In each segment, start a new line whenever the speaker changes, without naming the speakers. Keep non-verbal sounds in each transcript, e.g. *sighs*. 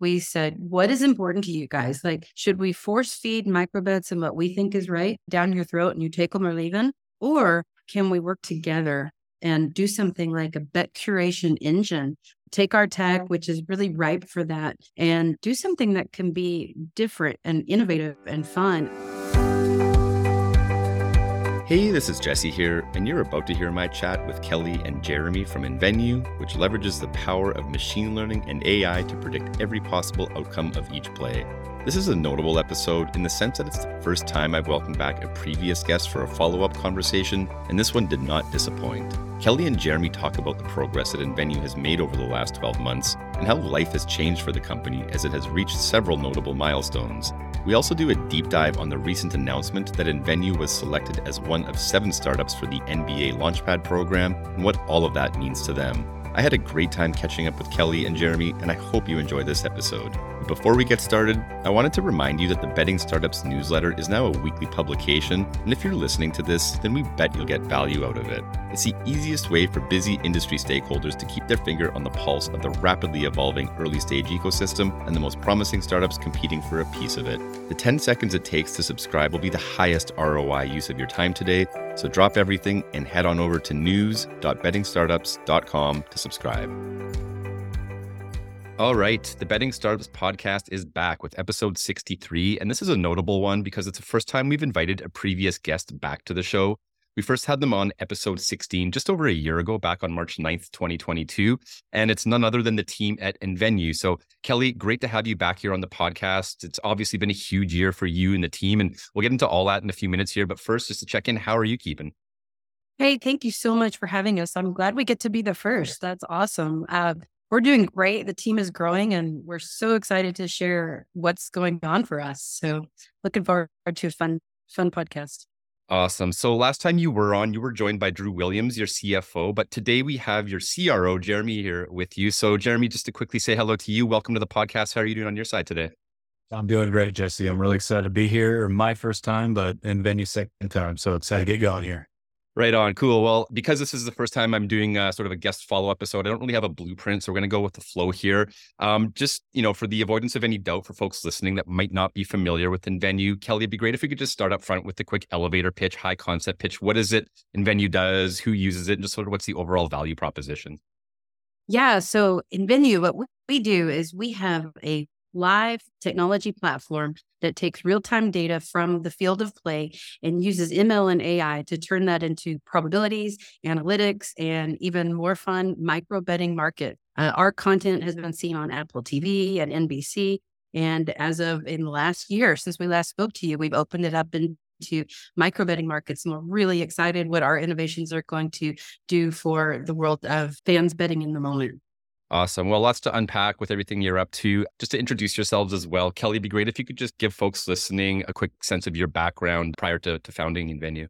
we said, what is important to you guys? Like, should we force feed microbets and what we think is right down your throat and you take them or leave them? Or can we work together and do something like a bet curation engine? Take our tech, which is really ripe for that, and do something that can be different and innovative and fun.
Hey, this is Jesse here, and you're about to hear my chat with Kelly and Jeremy from nVenue, which leverages the power of machine learning and AI to predict every possible outcome of each play. This is a notable episode in the sense that it's the first time I've welcomed back a previous guest for a follow up conversation, and this one did not disappoint. Kelly and Jeremy talk about the progress that nVenue has made over the last 12 months and how life has changed for the company as it has reached several notable milestones. We also do a deep dive on the recent announcement that nVenue was selected as one of seven startups for the NBA Launchpad program and what all of that means to them. I had a great time catching up with Kelly and Jeremy, and I hope you enjoy this episode. Before we get started, I wanted to remind you that the Betting Startups newsletter is now a weekly publication, and if you're listening to this, then we bet you'll get value out of it. It's the easiest way for busy industry stakeholders to keep their finger on the pulse of the rapidly evolving early stage ecosystem and the most promising startups competing for a piece of it. The 10 seconds it takes to subscribe will be the highest ROI use of your time today, so drop everything and head on over to news.bettingstartups.com to subscribe. All right, the Betting Startups podcast is back with episode 63. And this is a notable one because it's the first time we've invited a previous guest back to the show. We first had them on episode 16 just over a year ago, back on March 9th, 2022. And it's none other than the team at nVenue. So, Kelly, great to have you back here on the podcast. It's obviously been a huge year for you and the team. And we'll get into all that in a few minutes here. But first, just to check in, how are you keeping?
Hey, thank you so much for having us. I'm glad we get to be the first. That's awesome. Uh, we're doing great. The team is growing and we're so excited to share what's going on for us. So, looking forward to a fun, fun podcast.
Awesome. So last time you were on, you were joined by Drew Williams, your CFO, but today we have your CRO, Jeremy, here with you. So, Jeremy, just to quickly say hello to you. Welcome to the podcast. How are you doing on your side today?
I'm doing great, Jesse. I'm really excited to be here. My first time, but nVenue second time. So excited to get going here.
Right on. Cool. Well, because this is the first time I'm doing a, sort of a guest follow up episode, I don't really have a blueprint. So we're going to go with the flow here. Um, just, you know, for the avoidance of any doubt for folks listening that might not be familiar with nVenue, Kelly, it'd be great if we could just start up front with the quick elevator pitch, high concept pitch. What is it nVenue does? Who uses it? And just sort of what's the overall value proposition?
Yeah. So nVenue, what we do is we have a live technology platform that takes real time data from the field of play and uses ML and AI to turn that into probabilities, analytics, and even more fun micro betting market. Uh, our content has been seen on Apple TV and NBC. And as of in the last year, since we last spoke to you, we've opened it up into micro betting markets. And we're really excited what our innovations are going to do for the world of fans betting in the moment.
Awesome. Well, lots to unpack with everything you're up to. Just to introduce yourselves as well, Kelly, be great if you could just give folks listening a quick sense of your background prior to, to founding nVenue.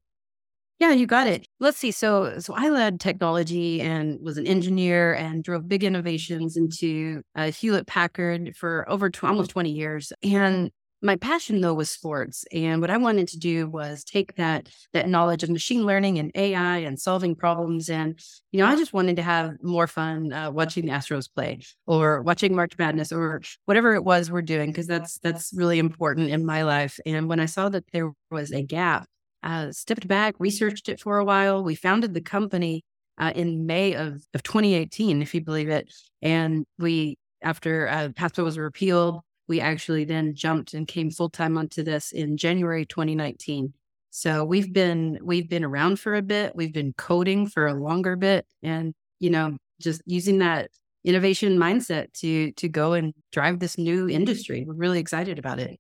Yeah, you got it. Let's see. So, so I led technology and was an engineer and drove big innovations into uh, Hewlett Packard for over tw- almost 20 years. And my passion though was sports and what i wanted to do was take that that knowledge of machine learning and ai and solving problems and you know i just wanted to have more fun uh, watching the astros play or watching march madness or whatever it was we're doing because that's that's really important in my life and when i saw that there was a gap i stepped back researched it for a while we founded the company uh, in may of, of 2018 if you believe it and we after uh, PASPA was repealed we actually then jumped and came full time onto this in January 2019. So we've been we've been around for a bit. We've been coding for a longer bit, and you know, just using that innovation mindset to to go and drive this new industry. We're really excited about it.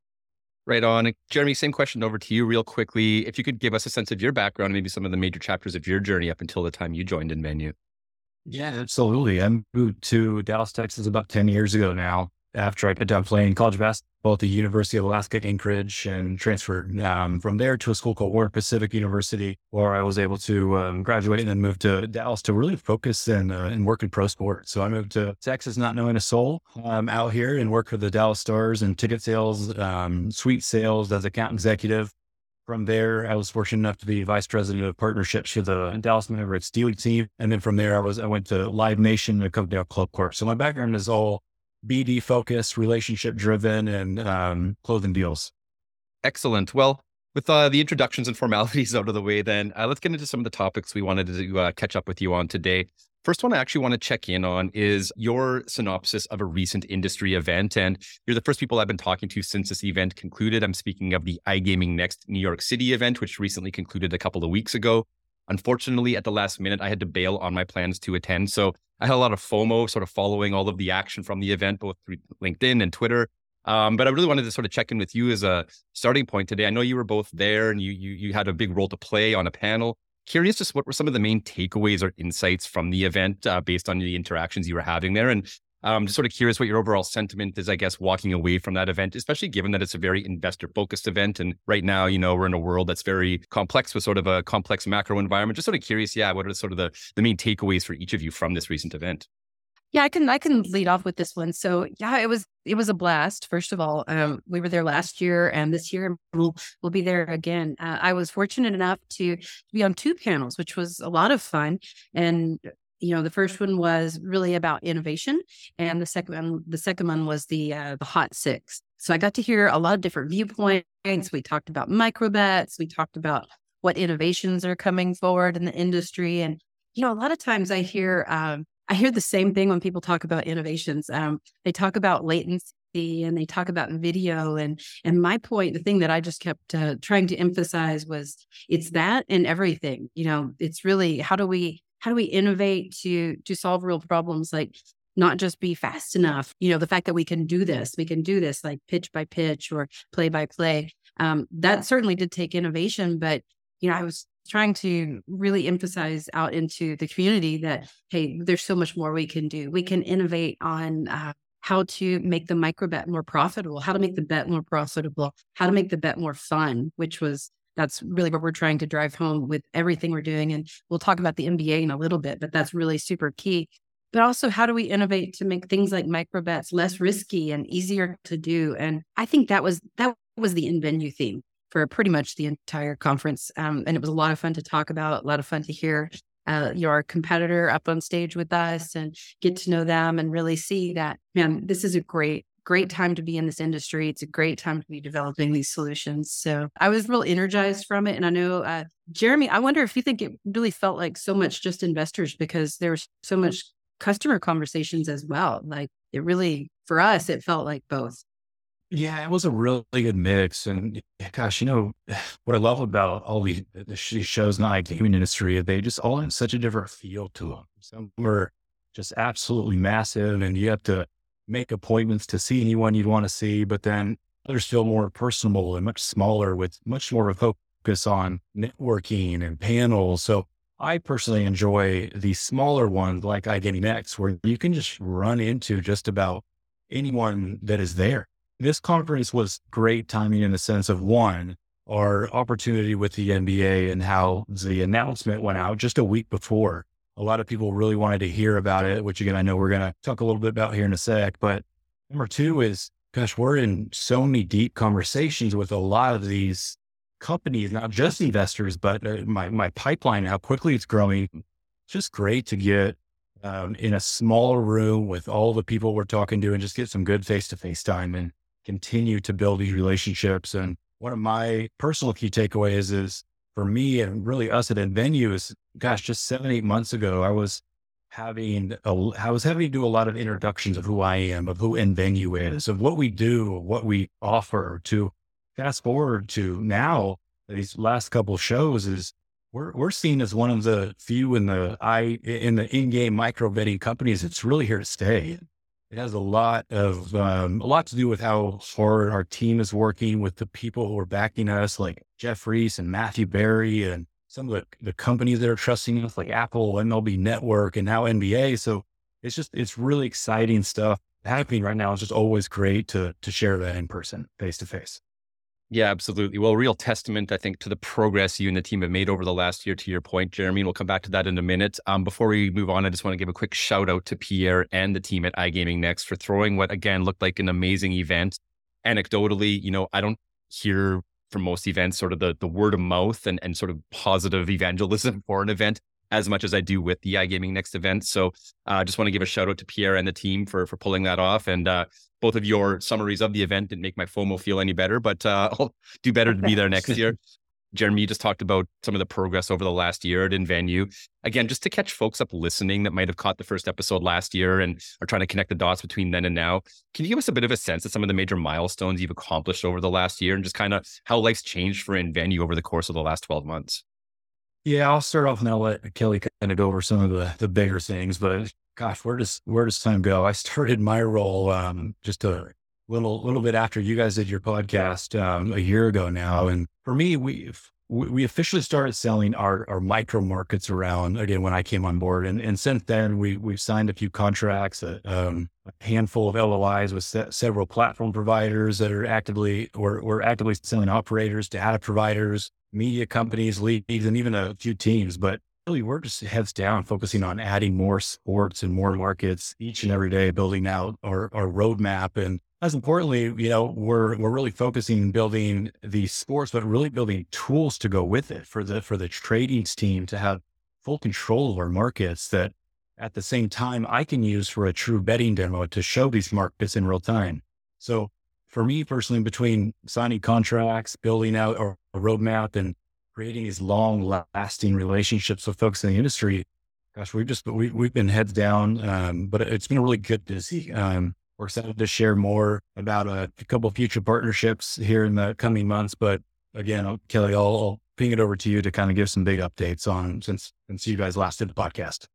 Right on. Jeremy, same question over to you real quickly. If you could give us a sense of your background, maybe some of the major chapters of your journey up until the time you joined nVenue.
Yeah, absolutely. I moved to Dallas, Texas about 10 years ago now after I got done playing college basketball at the University of Alaska Anchorage and transferred um, from there to a school called Warner Pacific University, where I was able to um, graduate and then move to Dallas to really focus and, uh, and work in pro sports. So I moved to Texas, not knowing a soul, um, out here and worked for the Dallas Stars and ticket sales, um, suite sales as account executive. From there, I was fortunate enough to be vice president of partnerships for the Dallas Mavericks Steely team. And then from there, I was I went to Live Nation, company called Club Corp. So my background is all BD focused, relationship driven, and um, closing deals.
Excellent. Well, with uh, the introductions and formalities *laughs* out of the way, then uh, let's get into some of the topics we wanted to uh, catch up with you on today. First one I actually want to check in on is your synopsis of a recent industry event. And you're the first people I've been talking to since this event concluded. I'm speaking of the iGaming Next New York City event, which recently concluded a couple of weeks ago. Unfortunately, at the last minute, I had to bail on my plans to attend. So I had a lot of FOMO sort of following all of the action from the event, both through LinkedIn and Twitter. Um, but I really wanted to sort of check in with you as a starting point today. I know you were both there and you, you, you had a big role to play on a panel curious just what were some of the main takeaways or insights from the event uh, based on the interactions you were having there and um, just sort of curious what your overall sentiment is, I guess, walking away from that event, especially given that it's a very investor focused event. And right now, you know, we're in a world that's very complex with sort of a complex macro environment. Just sort of curious, yeah, what are sort of the, the main takeaways for each of you from this recent event?
Yeah, I can I can lead off with this one. So yeah, it was it was a blast. First of all, um, we were there last year, and this year we'll we'll be there again. Uh, I was fortunate enough to be on two panels, which was a lot of fun. And you know, the first one was really about innovation, and the second one the second one was the uh, the hot six. So I got to hear a lot of different viewpoints. We talked about microbets. We talked about what innovations are coming forward in the industry, and you know, a lot of times I hear. Um, I hear the same thing when people talk about innovations. Um, they talk about latency and they talk about video and and my point the thing that i just kept uh, trying to emphasize was it's that and everything you know it's really how do we how do we innovate to to solve real problems? Like not just be fast enough you know the fact that we can do this we can do this like pitch by pitch or play by play. Um, that certainly did take innovation but you know i was trying to really emphasize out into the community that hey there's so much more we can do. We can innovate on uh, how to make the micro bet more profitable how to make the bet more profitable how to make the bet more fun which was that's really what we're trying to drive home with everything we're doing and we'll talk about the NBA in a little bit but that's really super key but also how do we innovate to make things like micro bets less risky and easier to do and i think that was that was the nVenue theme for pretty much the entire conference. Um, and it was a lot of fun to talk about, a lot of fun to hear uh, your competitor up on stage with us and get to know them and really see that, man, this is a great, great time to be in this industry. It's a great time to be developing these solutions. So I was real energized from it. And I know, uh, Jeremy, I wonder if you think it really felt like so much just investors because there was so much customer conversations as well. Like it really, for us, it felt like both.
Yeah, it was a really good mix. And gosh, you know, *sighs* what I love about all these, shows in the gaming industry, they just all have such a different feel to them. Some were just absolutely massive and you have to make appointments to see anyone you'd want to see, but then others feel more personable and much smaller with much more of a focus on networking and panels. So I personally enjoy the smaller ones like iGaming Next, where you can just run into just about anyone that is there this conference was great timing in the sense of one, our opportunity with the NBA and how the announcement went out just a week before. A lot of people really wanted to hear about it, which again, I know we're going to talk a little bit about here in a sec. But number two is, gosh, we're in so many deep conversations with a lot of these companies, not just investors, but uh, my, my pipeline, how quickly it's growing. It's just great to get um, in a small room with all the people we're talking to and just get some good face to face time. And continue to build these relationships. And one of my personal key takeaways is for me and really us at Venue is, gosh, just seven, eight months ago, I was having a, I was having to do a lot of introductions of who I am, of who Venue is, of what we do, what we offer to fast forward to now these last couple shows is we're, we're seen as one of the few in the I in the in-game micro betting companies that's really here to stay. It has a lot of um, a lot to do with how hard our team is working with the people who are backing us, like Jeff Reese and Matthew Berry, and some of the, the companies that are trusting us, like Apple, MLB Network, and now NBA. So it's just it's really exciting stuff happening right now. It's just always great to to share that in person, face to face.
Yeah, absolutely. Well, real testament, I think, to the progress you and the team have made over the last year, to your point, Jeremy. And we'll come back to that in a minute. Um, before we move on, I just want to give a quick shout out to Pierre and the team at iGaming Next for throwing what, again, looked like an amazing event. Anecdotally, you know, I don't hear from most events sort of the, the word of mouth and, and sort of positive evangelism *laughs* for an event as much as I do with the iGaming Next event. So I uh, just want to give a shout out to Pierre and the team for for pulling that off. And uh, both of your summaries of the event didn't make my FOMO feel any better, but uh, *laughs* I'll do better to be there next year. *laughs* Jeremy, you just talked about some of the progress over the last year at nVenue. Again, just to catch folks up listening that might have caught the first episode last year and are trying to connect the dots between then and now, can you give us a bit of a sense of some of the major milestones you've accomplished over the last year and just kind of how life's changed for nVenue over the course of the last 12 months?
Yeah, I'll start off and I'll let Kelly kind of go over some of the, the bigger things, but gosh, where does, where does time go? I started my role um, just a little, little bit after you guys did your podcast um, a year ago now. And for me, we've, we officially started selling our, our micro markets around again when I came on board, and, and since then we we've signed a few contracts, a, um, a handful of LOIs with se- several platform providers that are actively or we're actively selling operators, to data providers, media companies, leagues, and even a few teams. But really, we're just heads down, focusing on adding more sports and more markets each and every day, building out our, our roadmap and as importantly, you know, we're we're really focusing on building the sports, but really building tools to go with it for the for the trading team to have full control of our markets that at the same time I can use for a true betting demo to show these markets in real time. So for me personally, between signing contracts, building out a, a roadmap and creating these long lasting relationships with folks in the industry, gosh, we've just, we, we've been heads down. Um, but it's been a really good to see. Um, we're excited to share more about a, a couple future partnerships here in the coming months. But again, Kelly, I'll, I'll ping it over to you to kind of give some big updates on since since you guys last did the podcast.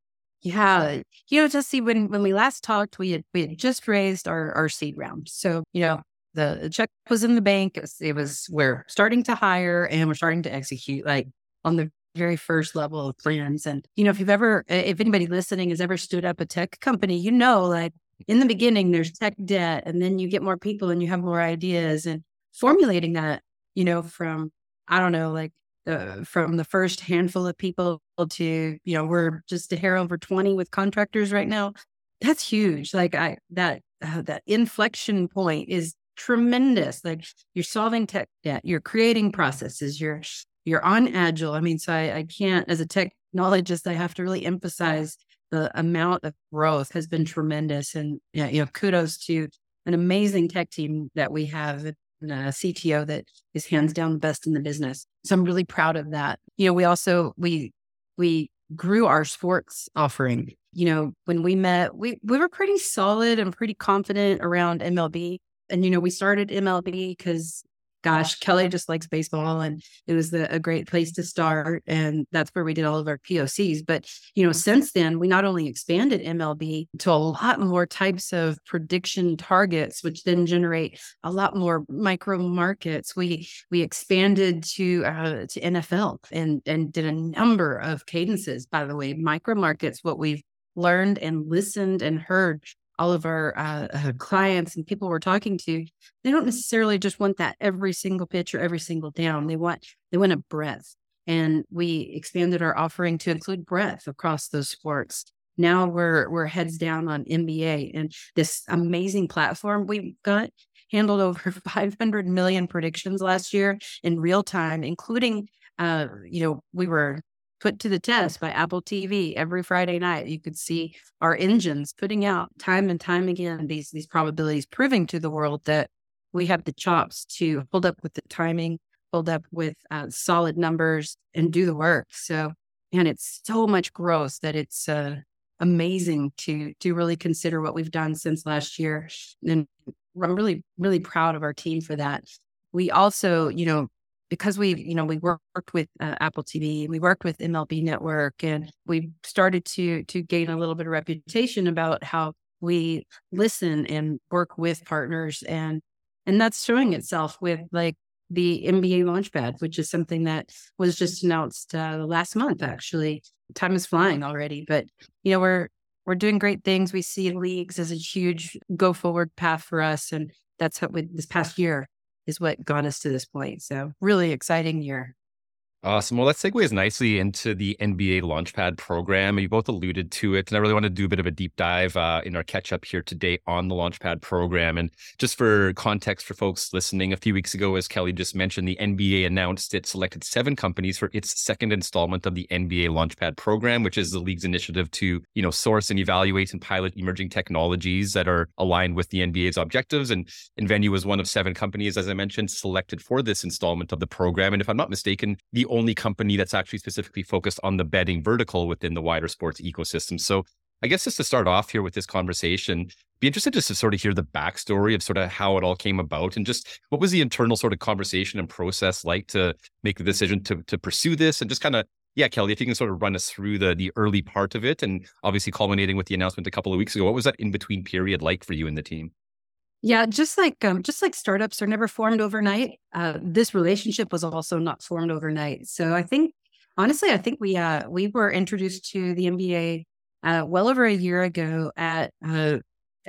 Yeah, you know, Jesse, when when we last talked, we had we had just raised our our seed round, so you know the check was in the bank. It was, it was we're starting to hire and we're starting to execute like on the very first level of plans. And you know, if you've ever, if anybody listening has ever stood up a tech company, you know, like in the beginning, there's tech debt, and then you get more people and you have more ideas, and formulating that, you know, from I don't know, like the, from the first handful of people to you know we're just a hair over 20 with contractors right now that's huge like i that uh, that inflection point is tremendous like you're solving tech debt you're creating processes you're you're on agile i mean so i, I can't as a technologist i have to really emphasize the amount of growth has been tremendous. And yeah, you know, kudos to an amazing tech team that we have and uh, a CTO that is hands down the best in the business. So I'm really proud of that. You know, we also we we grew our sports offering. You know, when we met, we we were pretty solid and pretty confident around MLB. And you know, we started MLB because gosh, Kelly just likes baseball and it was the, a great place to start. And that's where we did all of our POCs. But, you know, since then, we not only expanded MLB to a lot more types of prediction targets, which then generate a lot more micro markets. We, we expanded to, uh, to NFL and, and did a number of cadences, by the way, micro markets, what we've learned and listened and heard all of our uh, uh, clients and people we're talking to, they don't necessarily just want that every single pitch or every single down. They want they want a breadth, and we expanded our offering to include breadth across those sports. Now we're we're heads down on NBA and this amazing platform we've got handled over *laughs* 500 million predictions last year in real time, including uh, you know we were put to the test by Apple TV every Friday night. You could see our engines putting out time and time again these these probabilities, proving to the world that we have the chops to hold up with the timing, hold up with uh, solid numbers, and do the work. So, and it's so much growth that it's uh, amazing to to really consider what we've done since last year. And I'm really really proud of our team for that. We also, you know, because we, you know, we worked with uh, Apple TV, we worked with MLB Network, and we started to to gain a little bit of reputation about how we listen and work with partners, and and that's showing itself with like the NBA Launchpad, which is something that was just announced uh, last month. Actually, time is flying already, but you know we're we're doing great things. We see leagues as a huge go forward path for us, and that's what with this past year is what got us to this point. So really exciting year.
Awesome. Well, that segues nicely into the NBA Launchpad program. You both alluded to it, and I really want to do a bit of a deep dive uh, in our catch up here today on the Launchpad program. And just for context for folks listening, a few weeks ago, as Kelly just mentioned, the NBA announced it selected seven companies for its second installment of the NBA Launchpad program, which is the league's initiative to, you know, source and evaluate and pilot emerging technologies that are aligned with the NBA's objectives. And Venue was one of seven companies, as I mentioned, selected for this installment of the program. And if I'm not mistaken, the only company that's actually specifically focused on the betting vertical within the wider sports ecosystem. So I guess just to start off here with this conversation, be interested just to sort of hear the backstory of sort of how it all came about and just what was the internal sort of conversation and process like to make the decision to to pursue this and just kind of yeah, Kelly, if you can sort of run us through the the early part of it and obviously culminating with the announcement a couple of weeks ago, what was that in between period like for you and the team?
Yeah, just like um, just like startups are never formed overnight. Uh, this relationship was also not formed overnight. So I think, honestly, I think we uh, we were introduced to the NBA uh, well over a year ago at uh,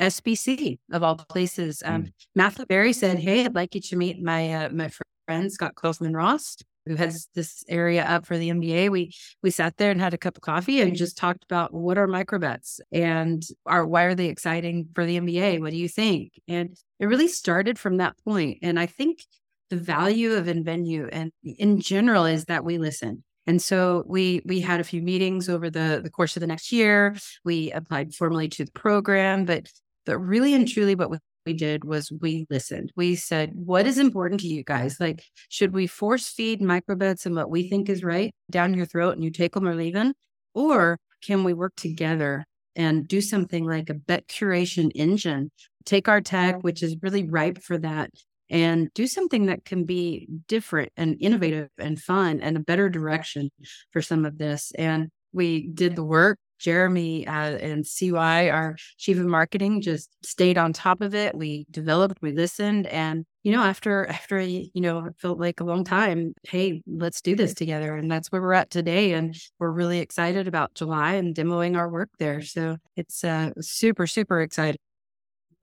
SBC of all places. Um, mm. Matthew Berry said, "Hey, I'd like you to meet my uh, my friend Scott Kaufman Ross who heads this area up for the NBA, we we sat there and had a cup of coffee and just talked about what are microbets and are why are they exciting for the NBA? What do you think? And it really started from that point. And I think the value of nVenue and in general is that we listen. And so we we had a few meetings over the the course of the next year. We applied formally to the program, but but really and truly what we did was we listened. We said, what is important to you guys? Like, should we force feed microbets and what we think is right down your throat and you take them or leave them? Or can we work together and do something like a bet curation engine? Take our tech, which is really ripe for that, and do something that can be different and innovative and fun and a better direction for some of this. And we did the work Jeremy uh, and CY, our chief of marketing, just stayed on top of it. We developed, we listened, and you know, after after you know, it felt like a long time. Hey, let's do this together, and that's where we're at today. And we're really excited about July and demoing our work there. So it's uh, super super exciting.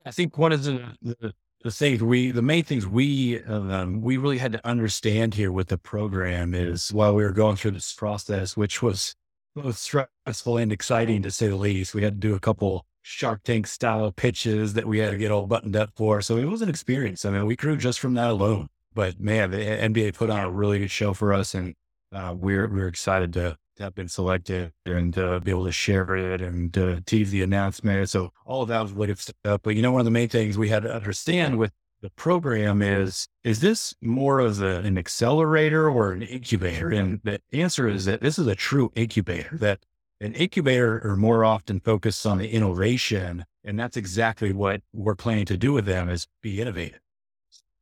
I think one of the, the the things we the main things we um, we really had to understand here with the program is while we were going through this process which was both stressful and exciting to say the least. We had to do a couple Shark Tank style pitches that we had to get all buttoned up for. So it was an experience. I mean, we grew just from that alone. But man, the NBA put on a really good show for us, and uh, we're we're excited to, to, have been selected and uh, be able to share it and uh, tease the announcement. So all of that was way to stuff. But you know, one of the main things we had to understand with the program is is this more of a, an accelerator or an incubator? And the answer is that this is a true incubator that an incubator are more often focused on the innovation and that's exactly what we're planning to do with them is be innovative.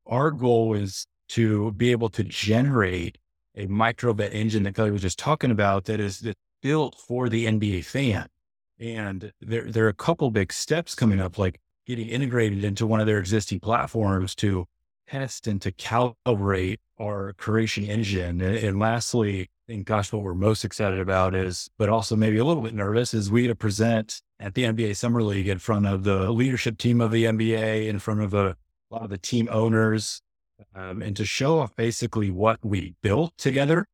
Our goal is to be able to generate a microbet engine that kelly was just talking about that is built for the nba fan. And there, there are a couple big steps coming up like getting integrated into one of their existing platforms to test and to calibrate our curation engine. And, and lastly, I think, gosh, what we're most excited about is, but also maybe a little bit nervous, is we to present at the NBA Summer League in front of the leadership team of the NBA, in front of a, a lot of the team owners, um, and to show off basically what we built together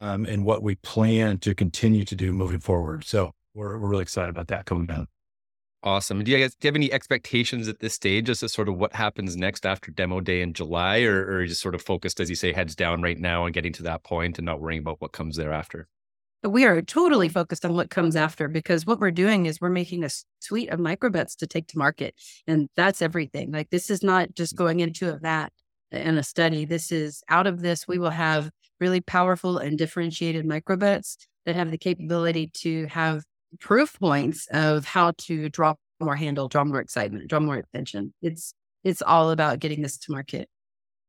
um, and what we plan to continue to do moving forward. So we're, we're really excited about that coming down.
Awesome. Do you guys do you have any expectations at this stage as to sort of what happens next after demo day in July, or, or just sort of focused, as you say, heads down right now and getting to that point and not worrying about what comes thereafter?
We are totally focused on what comes after because what we're doing is we're making a suite of microbets to take to market. And that's everything. Like this is not just mm. going into a vat and a study. This is out of this, we will have really powerful and differentiated microbets that have the capability to have proof points of how to draw more handle, draw more excitement, draw more attention. It's it's all about getting this to market.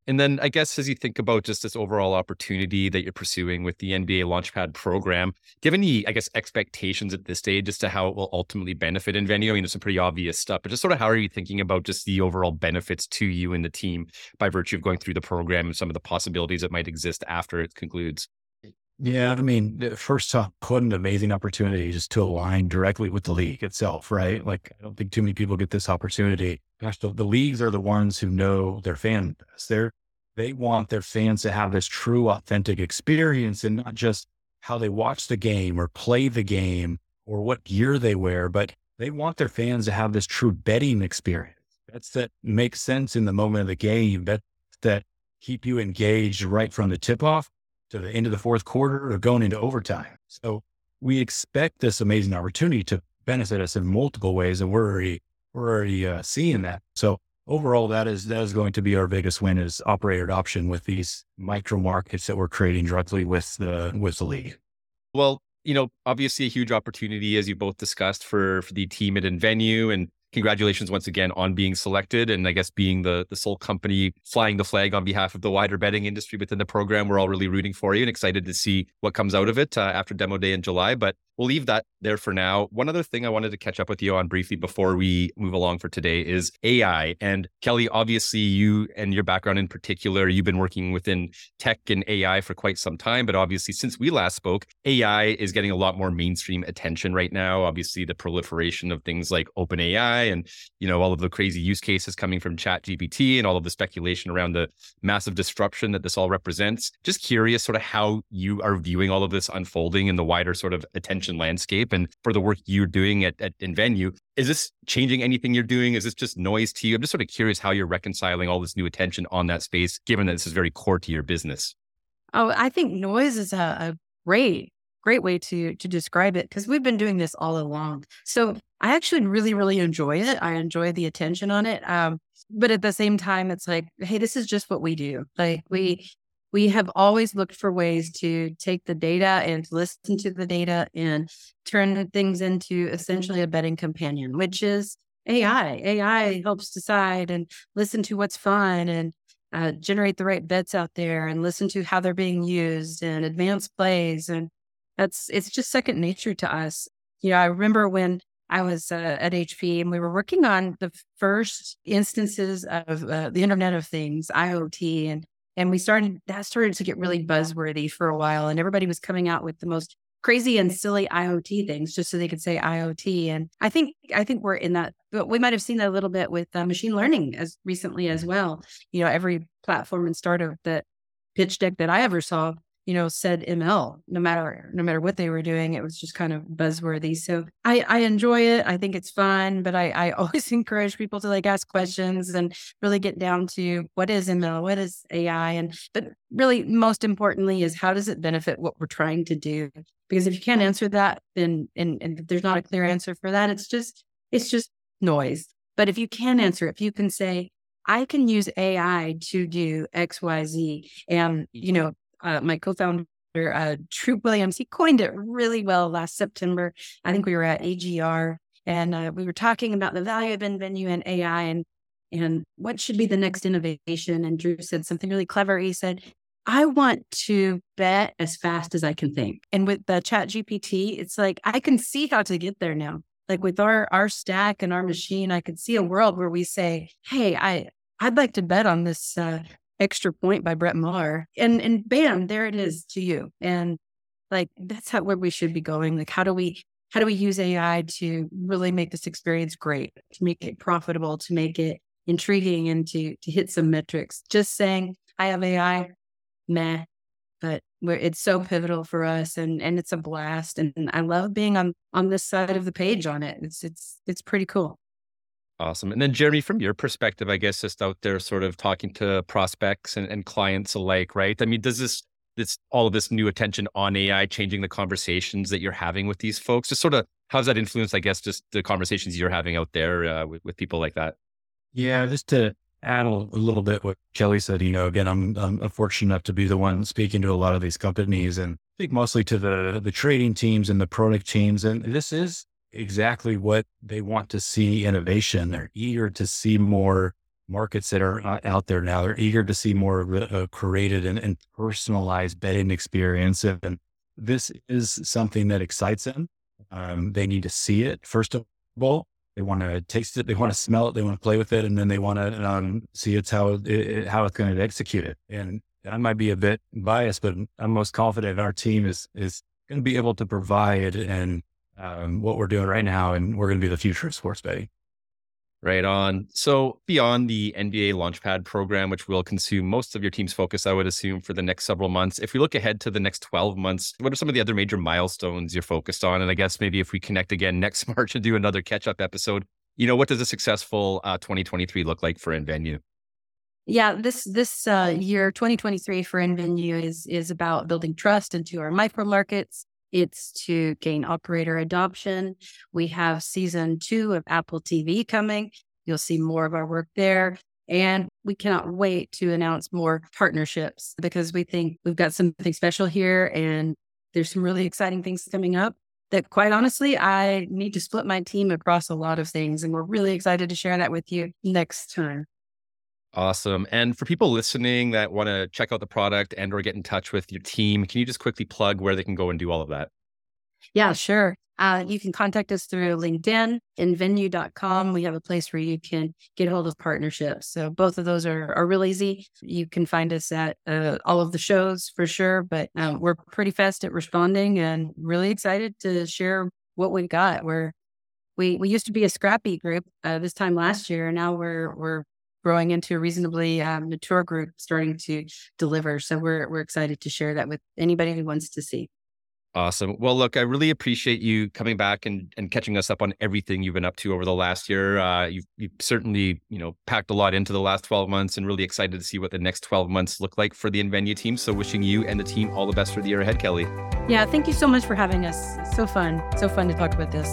And then I guess as you think about just this overall opportunity that you're pursuing with the NBA Launchpad program, have any, I guess, expectations at this stage as to how it will ultimately benefit Invenue? I mean, there's some pretty obvious stuff, but just sort of how are you thinking about just the overall benefits to you and the team by virtue of going through the program and some of the possibilities that might exist after it concludes?
Yeah, I mean, first off, what an amazing opportunity just to align directly with the league itself, right? Like, I don't think too many people get this opportunity. Gosh, the, the leagues are the ones who know their fan best. They're they want their fans to have this true, authentic experience and not just how they watch the game or play the game or what gear they wear, but they want their fans to have this true betting experience. Bets that make sense in the moment of the game, bets that keep you engaged right from the tip off to the end of the fourth quarter or going into overtime. So we expect this amazing opportunity to benefit us in multiple ways, and we're already we're already uh, seeing that. So overall, that is that is going to be our biggest win is operator adoption with these micro markets that we're creating directly with the with the league.
Well, you know, obviously a huge opportunity as you both discussed for for the team at nVenue and congratulations once again on being selected and I guess being the the sole company flying the flag on behalf of the wider betting industry within the program. We're all really rooting for you and excited to see what comes out of it uh, after demo day in July. But we'll leave that there for now. One other thing I wanted to catch up with you on briefly before we move along for today is AI. And Kelly, obviously, you and your background in particular, you've been working within tech and AI for quite some time. But obviously, since we last spoke, AI is getting a lot more mainstream attention right now. Obviously, the proliferation of things like OpenAI and you know all of the crazy use cases coming from Chat GPT and all of the speculation around the massive disruption that this all represents. Just curious, sort of how you are viewing all of this unfolding and the wider sort of attention landscape and for the work you're doing at, at nVenue. Is this changing anything you're doing? Is this just noise to you? I'm just sort of curious how you're reconciling all this new attention on that space, given that this is very core to your business.
Oh, I think noise is a, a great, great way to to describe it because we've been doing this all along. So I actually really, really enjoy it. I enjoy the attention on it. Um, but at the same time, it's like, hey, this is just what we do. Like we we have always looked for ways to take the data and listen to the data and turn things into essentially a betting companion, which is AI. AI helps decide and listen to what's fun and uh, generate the right bets out there and listen to how they're being used and advance plays. And that's, it's just second nature to us. You know, I remember when I was uh, at HP and we were working on the first instances of uh, the Internet of Things, IoT, and and we started, that started to get really buzzworthy for a while. And everybody was coming out with the most crazy and silly IoT things just so they could say IoT. And I think, I think we're in that, but we might have seen that a little bit with uh, machine learning as recently as well. You know, every platform and startup that pitch deck that I ever saw you know, said ML, no matter no matter what they were doing, it was just kind of buzzworthy. So I, I enjoy it. I think it's fun, but I, I *laughs* always encourage people to like ask questions and really get down to what is ML, what is AI, and but really most importantly is how does it benefit what we're trying to do? Because if you can't answer that, then and, and there's not a clear answer for that, it's just it's just noise. But if you can answer if you can say, I can use AI to do X, Y, Z, and you know, uh, my co-founder uh, Drew Williams, he coined it really well last September. I think we were at AGR and uh, we were talking about the value of nVenue and AI and and what should be the next innovation. And Drew said something really clever. He said, I want to bet as fast as I can think. And with the chat GPT, it's like I can see how to get there now. Like with our our stack and our machine, I could see a world where we say, Hey, I I'd like to bet on this uh, extra point by Brett Maher. And and bam, there it is to you. And like that's how where we should be going. Like how do we how do we use AI to really make this experience great, to make it profitable, to make it intriguing and to to hit some metrics. Just saying I have AI, meh. But it's so pivotal for us and and it's a blast. And I love being on on this side of the page on it. It's it's it's pretty cool.
Awesome. And then, Jeremy, from your perspective, I guess just out there sort of talking to prospects and, and clients alike, right? I mean, does this, this, all of this new attention on AI changing the conversations that you're having with these folks? Just sort of, how does that influence, I guess, just the conversations you're having out there uh, with, with people like that?
Yeah, just to add a little bit what Kelly said, you know, again, I'm, I'm fortunate enough to be the one speaking to a lot of these companies and I think mostly to the, the trading teams and the product teams. And this is exactly what they want to see innovation. They're eager to see more markets that are uh, out there now. They're eager to see more uh, created and, and, personalized betting experience. And this is something that excites them. Um, they need to see it first of all. They want to taste it. They want to smell it. They want to play with it, and then they want to um, see it's how it, how it's going to execute it. And I might be a bit biased, but I'm most confident our team is is going to be able to provide and um, what we're doing right now, and we're going to be the future of sports betting.
Right on. So, beyond the NBA Launchpad program, which will consume most of your team's focus, I would assume, for the next several months, if we look ahead to the next 12 months, what are some of the other major milestones you're focused on? And I guess maybe if we connect again next *laughs* March and do another catch up episode, you know, what does a successful uh, 2023 look like for nVenue?
Yeah, this this uh, year 2023 for nVenue is is about building trust into our micro markets it's to gain operator adoption. We have season two of Apple TV coming. You'll see more of our work there. And we cannot wait to announce more partnerships because we think we've got something special here and there's some really exciting things coming up that quite honestly, I need to split my team across a lot of things. And we're really excited to share that with you next time.
Awesome. And for people listening that want to check out the product and or get in touch with your team, can you just quickly plug where they can go and do all of that?
Yeah, sure. Uh, you can contact us through LinkedIn, nvenue.com. We have a place where you can get hold of partnerships. So both of those are, are real easy. You can find us at uh, all of the shows for sure, but um, we're pretty fast at responding and really excited to share what we've got. We're we we used to be a scrappy group uh, this time last year, and now we're we're growing into a reasonably um, mature group starting to deliver. So we're we're excited to share that with anybody who wants to see.
Awesome. Well, look, I really appreciate you coming back and, and catching us up on everything you've been up to over the last year. Uh, you've, you've certainly, you know, packed a lot into the last 12 months and really excited to see what the next 12 months look like for the nVenue team. So wishing you and the team all the best for the year ahead, Kelly.
Yeah, thank you so much for having us. So fun. So fun to talk about this.